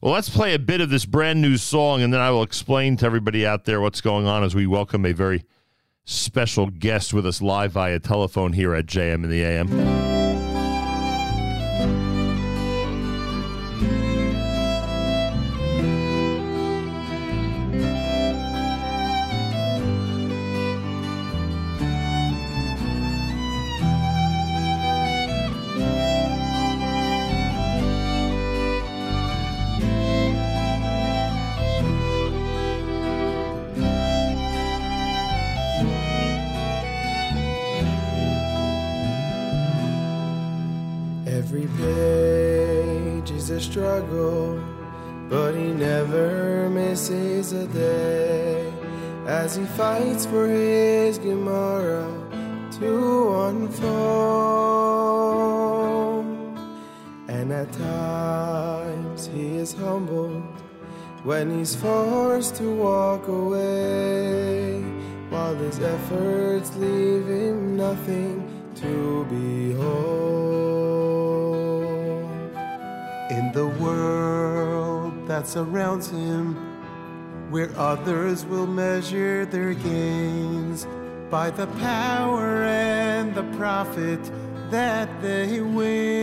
Well, let's play a bit of this brand new song, and then I will explain to everybody out there what's going on as we welcome a very special guest with us live via telephone here at JM in the AM. Struggle, but he never misses a day as he fights for his Gemara to unfold. And at times he is humbled when he's forced to walk away, while his efforts leave him nothing to behold. In the world that surrounds him, where others will measure their gains by the power and the profit that they win.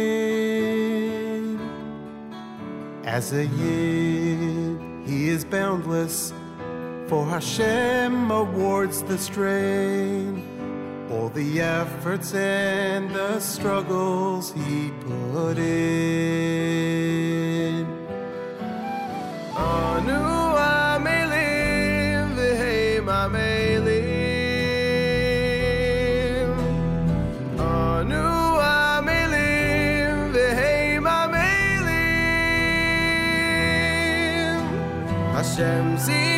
As a yid, he is boundless, for Hashem awards the strain all the efforts and the struggles he put in. Anu amelim v'heim amelim. Anu amelim v'heim amelim. Hashem sees our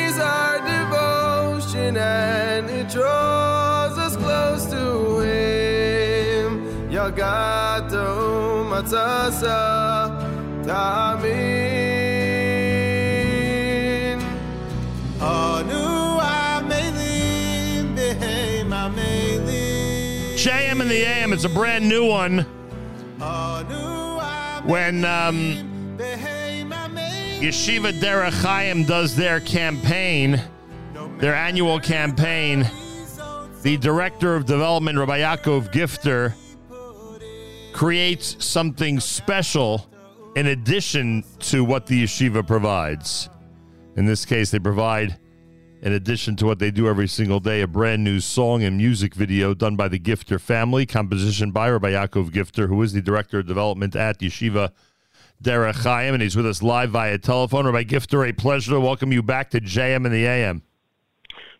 Yagato matzasa tamin. Anu amelim behem amelim. JM in the AM. It's a brand new one. When um, Yeshiva Derech Chaim does their campaign, their annual campaign, the director of development, Rabbi Yaakov Gifter, creates something special in addition to what the yeshiva provides. In this case, they provide, in addition to what they do every single day, a brand new song and music video done by the Gifter family, composition by Rabbi Yaakov Gifter, who is the director of development at Yeshiva Derech Chaim, and he's with us live via telephone. Rabbi Gifter, a pleasure to welcome you back to JM and the AM.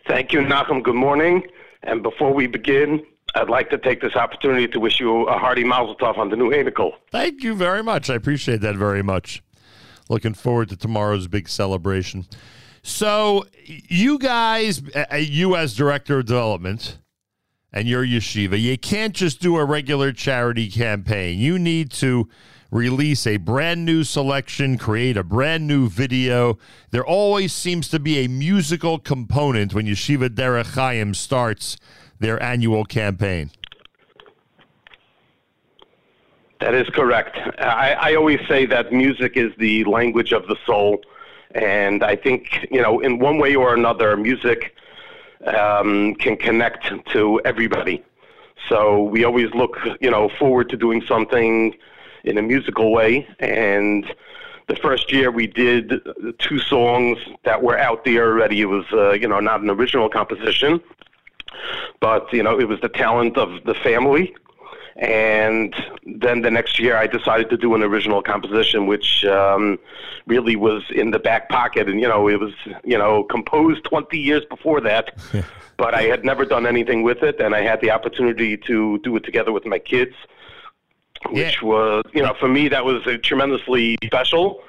Thank you, Nachum. Good morning. And before we begin, I'd like to take this opportunity to wish you a hearty mazel tov on the new Hanukkah. Thank you very much. I appreciate that very much. Looking forward to tomorrow's big celebration. So, you guys, you as director of development, and your yeshiva, you can't just do a regular charity campaign. You need to release a brand new selection, create a brand new video. There always seems to be a musical component when Yeshiva Derech Chaim starts their annual campaign. That is correct. I, I always say that music is the language of the soul. And I think, you know, in one way or another, music um, can connect to everybody. So we always look, you know, forward to doing something in a musical way. And the first year we did two songs that were out there already. It was, uh, you know, not an original composition, but you know, it was the talent of the family. And then the next year, I decided to do an original composition, which um, really was in the back pocket. And you know, it was you know composed 20 years before that, but I had never done anything with it, and I had the opportunity to do it together with my kids which yeah. was, you know, for me, that was tremendously special.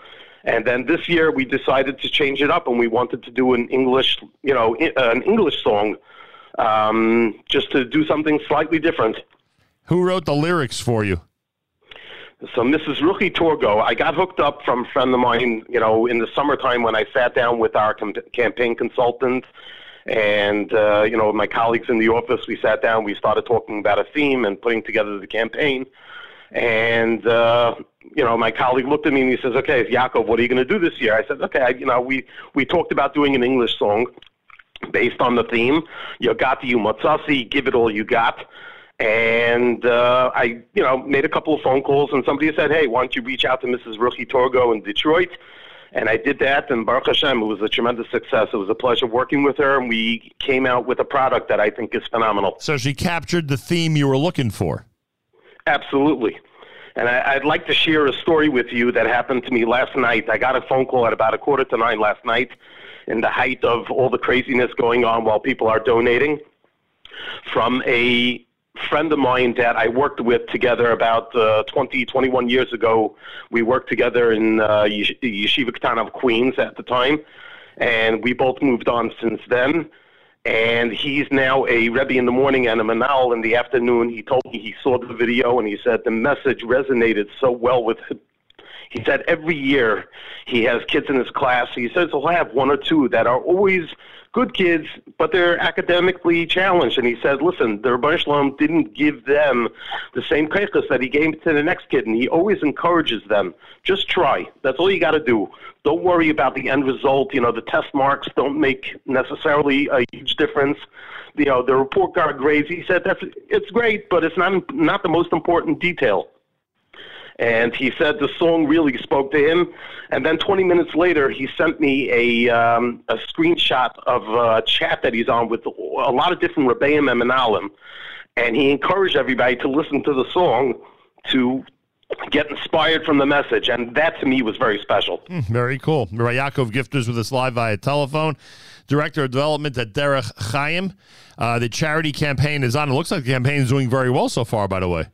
And then this year we decided to change it up and we wanted to do an English, you know, an English song, um, just to do something slightly different. Who wrote the lyrics for you? So Mrs. Ruchi Torgo, I got hooked up from a friend of mine, you know, in the summertime when I sat down with our com- campaign consultant and, uh, you know, my colleagues in the office, we sat down, we started talking about a theme and putting together the campaign. And uh, you know, my colleague looked at me and he says, "Okay, Yaakov, what are you going to do this year?" I said, "Okay, I, you know, we we talked about doing an English song based on the theme. You got the Umatsasi, give it all you got." And uh, I, you know, made a couple of phone calls, and somebody said, "Hey, why don't you reach out to Mrs. Ruchi Torgo in Detroit?" And I did that, and Baruch Hashem, it was a tremendous success. It was a pleasure working with her, and we came out with a product that I think is phenomenal. So she captured the theme you were looking for. Absolutely. And I, would like to share a story with you that happened to me last night. I got a phone call at about a quarter to nine last night in the height of all the craziness going on while people are donating from a friend of mine that I worked with together about uh, 20, 21 years ago. We worked together in uh, Yeshiva Ketana of Queens at the time, and we both moved on since then. And he's now a Rebbe in the morning and a Manal in the afternoon. He told me he saw the video and he said the message resonated so well with. He said every year he has kids in his class. He says he'll have one or two that are always good kids, but they're academically challenged. And he said, listen, the Rebbe Shalom didn't give them the same kaichas that he gave to the next kid, and he always encourages them. Just try. That's all you got to do. Don't worry about the end result. You know, the test marks don't make necessarily a huge difference. You know, the report card grades. He said that's it's great, but it's not not the most important detail and he said the song really spoke to him. And then 20 minutes later, he sent me a um, a screenshot of a chat that he's on with a lot of different Rebbeim and Menalim, and he encouraged everybody to listen to the song to get inspired from the message, and that to me was very special. Mm, very cool. Yaakov Gifter's with us live via telephone. Director of Development at Derech Chaim. Uh, the charity campaign is on. It looks like the campaign is doing very well so far, by the way.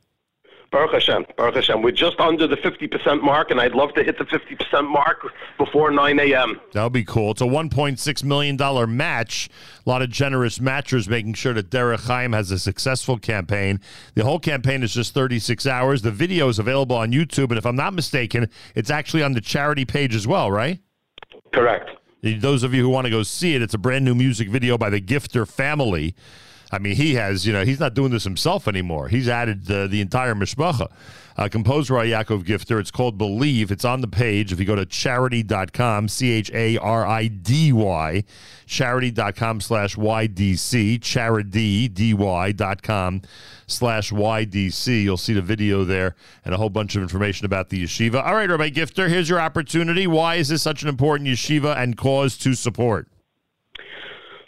Baruch Hashem. Baruch Hashem. We're just under the 50% mark, and I'd love to hit the 50% mark before 9 a.m. That would be cool. It's a $1.6 million match. A lot of generous matchers making sure that Derech Chaim has a successful campaign. The whole campaign is just 36 hours. The video is available on YouTube, and if I'm not mistaken, it's actually on the charity page as well, right? Correct. Those of you who want to go see it, it's a brand new music video by the Gifter family. I mean, he has, you know, he's not doing this himself anymore. He's added uh, the entire mishpacha. Uh, composed by Yaakov Gifter. It's called Believe. It's on the page. If you go to charidy.com, C H A R I D Y, charidy.com slash YDC, charidy.com slash YDC, you'll see the video there and a whole bunch of information about the yeshiva. All right, Rabbi Gifter, here's your opportunity. Why is this such an important yeshiva and cause to support?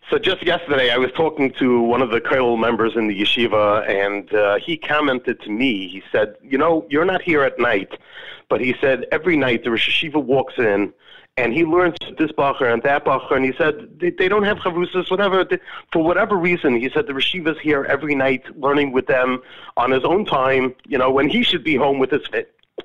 So just yesterday, I was talking to one of the Kollel members in the yeshiva, and uh, he commented to me. He said, "You know, you're not here at night, but he said every night the Rosh Yeshiva walks in, and he learns this bacher and that bacher, and he said they, they don't have chavrusis, whatever. They, for whatever reason, he said the Yeshiva's here every night, learning with them on his own time. You know, when he should be home with his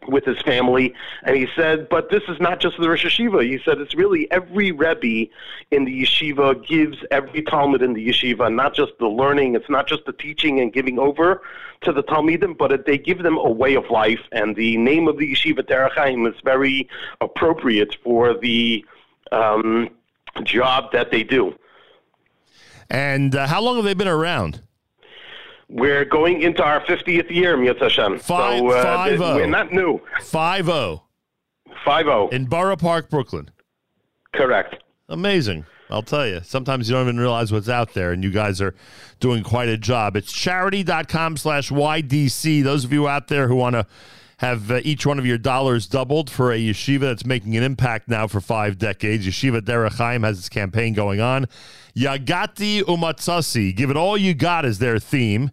with his family, and he said, "But this is not just the Rosh Yeshiva." He said, "It's really every Rebbe in the yeshiva gives every Talmid in the yeshiva, not just the learning. It's not just the teaching and giving over to the Talmidim, but they give them a way of life. And the name of the yeshiva Derech is very appropriate for the um, job that they do." And uh, how long have they been around? We're going into our 50th year, Mitzvah Hashem. Five, so, uh, five oh. We're not new. 5 0. 5 0. In Borough Park, Brooklyn. Correct. Amazing. I'll tell you. Sometimes you don't even realize what's out there, and you guys are doing quite a job. It's charidy.com slash YDC. Those of you out there who want to have uh, each one of your dollars doubled for a yeshiva that's making an impact now for five decades. Yeshiva Derech Chaim has its campaign going on. Yagati Umatsasi, give it all you got is their theme,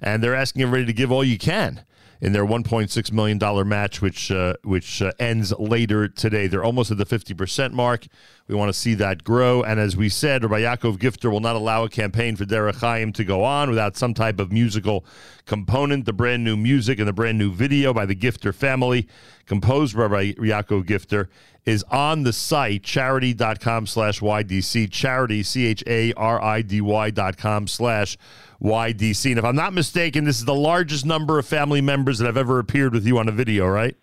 and they're asking everybody to give all you can in their 1.6 million dollar match, which uh, which uh, ends later today. They're almost at the 50 percent mark. We want to see that grow. And as we said, Rabbi Yaakov Gifter will not allow a campaign for Derech Chaim to go on without some type of musical component. The brand new music and the brand new video by the Gifter family, composed by Rabbi Yaakov Gifter, is on the site, charidy.com slash YDC, charidy, C H A R I D Y dot com slash YDC. And if I'm not mistaken, this is the largest number of family members that have ever appeared with you on a video, right?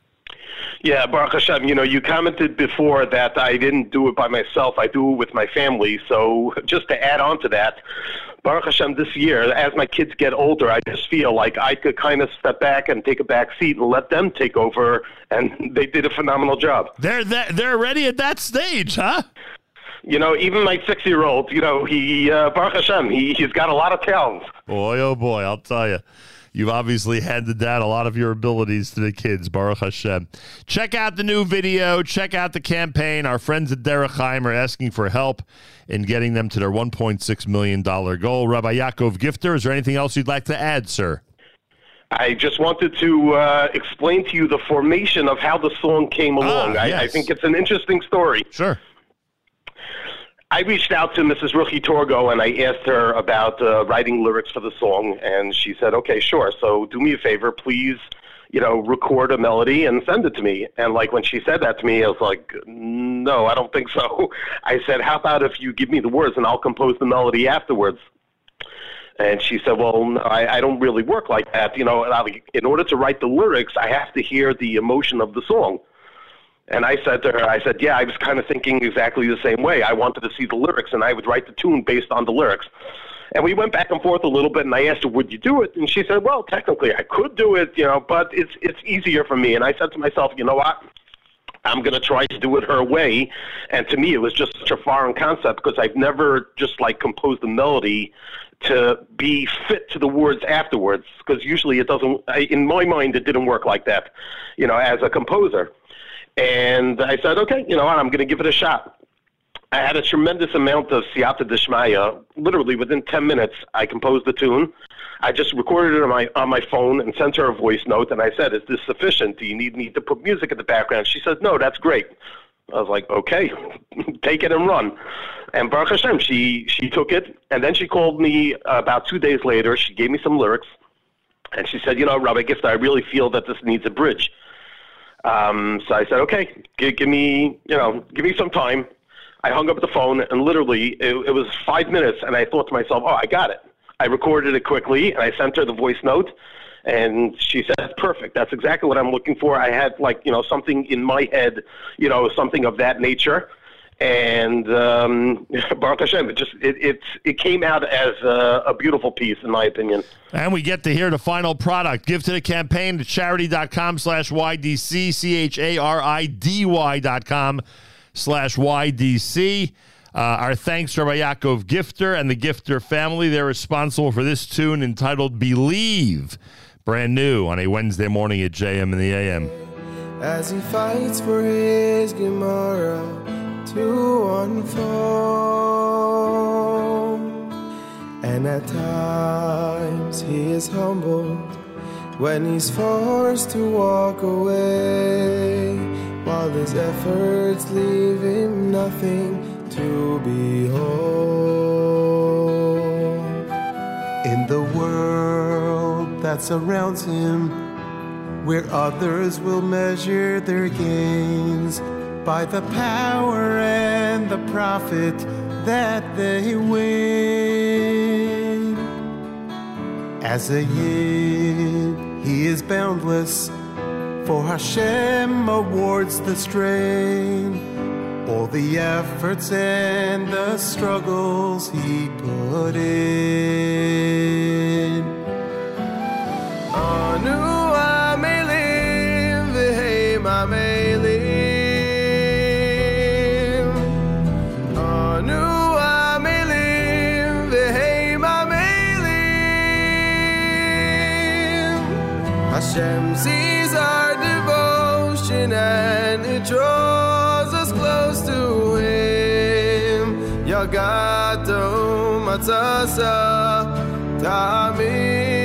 Yeah, Baruch Hashem, you know, you commented before that I didn't do it by myself. I do it with my family. So just to add on to that, Baruch Hashem, this year, as my kids get older, I just feel like I could kind of step back and take a back seat and let them take over, and they did a phenomenal job. They're that, they're already at that stage, huh? You know, even my six-year-old, you know, he uh, Baruch Hashem, he he's got a lot of talent. Boy, oh boy, I'll tell you. You've obviously handed down a lot of your abilities to the kids, Baruch Hashem. Check out the new video. Check out the campaign. Our friends at Derech Chaim are asking for help in getting them to their $1.6 million goal. Rabbi Yaakov Gifter, is there anything else you'd like to add, sir? I just wanted to uh, explain to you the formation of how the song came along. Ah, yes. I, I think it's an interesting story. Sure. I reached out to Mrs. Ruchi Torgo and I asked her about uh, writing lyrics for the song, and she said, "Okay, sure. So do me a favor, please, you know, record a melody and send it to me." And like when she said that to me, I was like, "No, I don't think so." I said, "How about if you give me the words and I'll compose the melody afterwards?" And she said, "Well, I, I don't really work like that. You know, in order to write the lyrics, I have to hear the emotion of the song." And I said to her, I said, yeah, I was kind of thinking exactly the same way. I wanted to see the lyrics, and I would write the tune based on the lyrics. And we went back and forth a little bit, and I asked her, would you do it? And she said, well, technically I could do it, you know, but it's it's easier for me. And I said to myself, you know what? I'm going to try to do it her way. And to me, it was just such a foreign concept because I've never just like composed a melody to be fit to the words afterwards because usually it doesn't, I, in my mind, it didn't work like that, you know, as a composer. And I said, okay, you know what, I'm going to give it a shot. I had a tremendous amount of siyata deshmaya. Literally within 10 minutes, I composed the tune. I just recorded it on my on my phone and sent her a voice note. And I said, "Is this sufficient? Do you need me to put music in the background?" She said, "No, that's great." I was like, "Okay, take it and run." And Baruch Hashem, she she took it, and then she called me uh, about two days later. She gave me some lyrics, and she said, "You know, Rabbi Gift, I really feel that this needs a bridge." Um, so I said, okay, give, give me, you know, give me some time. I hung up the phone, and literally, it, it was five minutes, and I thought to myself, oh, I got it. I recorded it quickly, and I sent her the voice note, and she said, that's perfect. That's exactly what I'm looking for. I had, like, you know, something in my head, you know, something of that nature. And um, Baruch Hashem, it just it, it it came out as a, a beautiful piece, in my opinion. And we get to hear the final product. Give to the campaign to charidy.com slash YDC, C H A R I D Y dot com slash YDC. Uh, our thanks to Rabbi Yaakov Gifter and the Gifter family. They're responsible for this tune entitled Believe, brand new on a Wednesday morning at JM in the AM. as he fights for his Gemara to unfold. And at times he is humbled when he's forced to walk away, while his efforts leave him nothing to behold. In the world that surrounds him, where others will measure their gains by the power and the profit that they win. As a yid, he is boundless, for Hashem awards the strain, all the efforts and the struggles he put in. Anu amelim v'heim amelim. Sees our devotion and it draws us close to Him. Yagato matzasa tamin.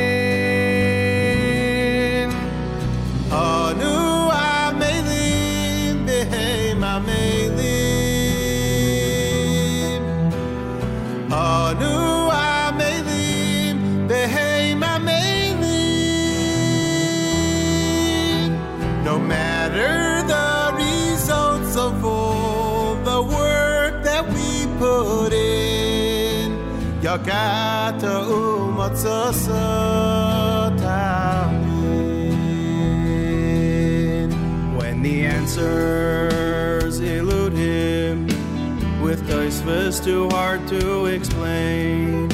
Put in, Yagata umatzasa tamin. When the answers elude him, with Taisvus too hard to explain,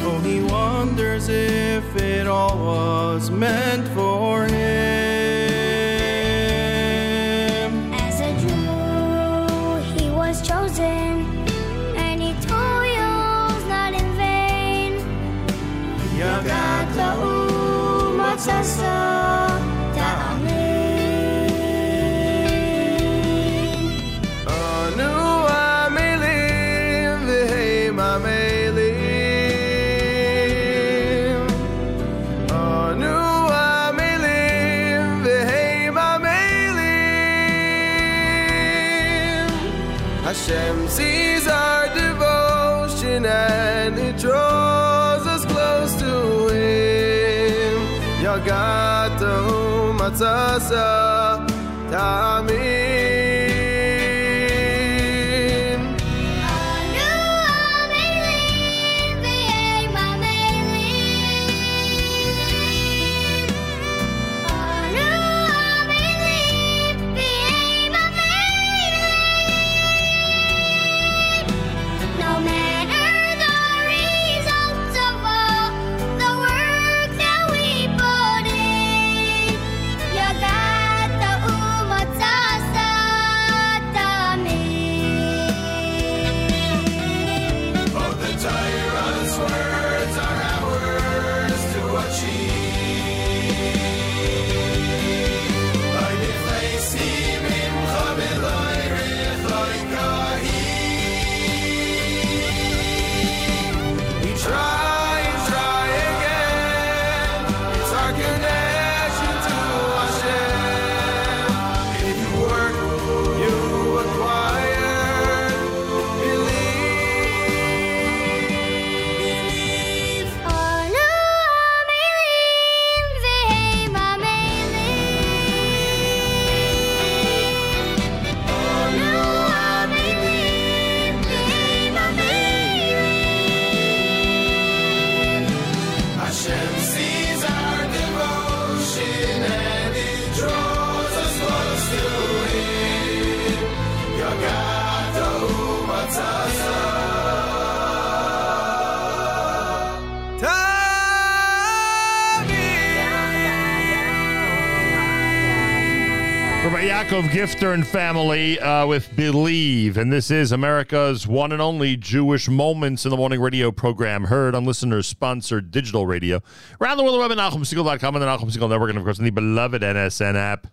Oh, he wonders if it all was meant for him. Hashem sees our devotion and it draws us close to Him. Yagata umatzasa ta'amin. Yaakov Gifter and family uh, with Believe. And this is America's one and only Jewish Moments in the Morning radio program, heard on listeners sponsored digital radio. Around the world, the web at and the Nachum Segal Network, and of course, on the beloved NSN app.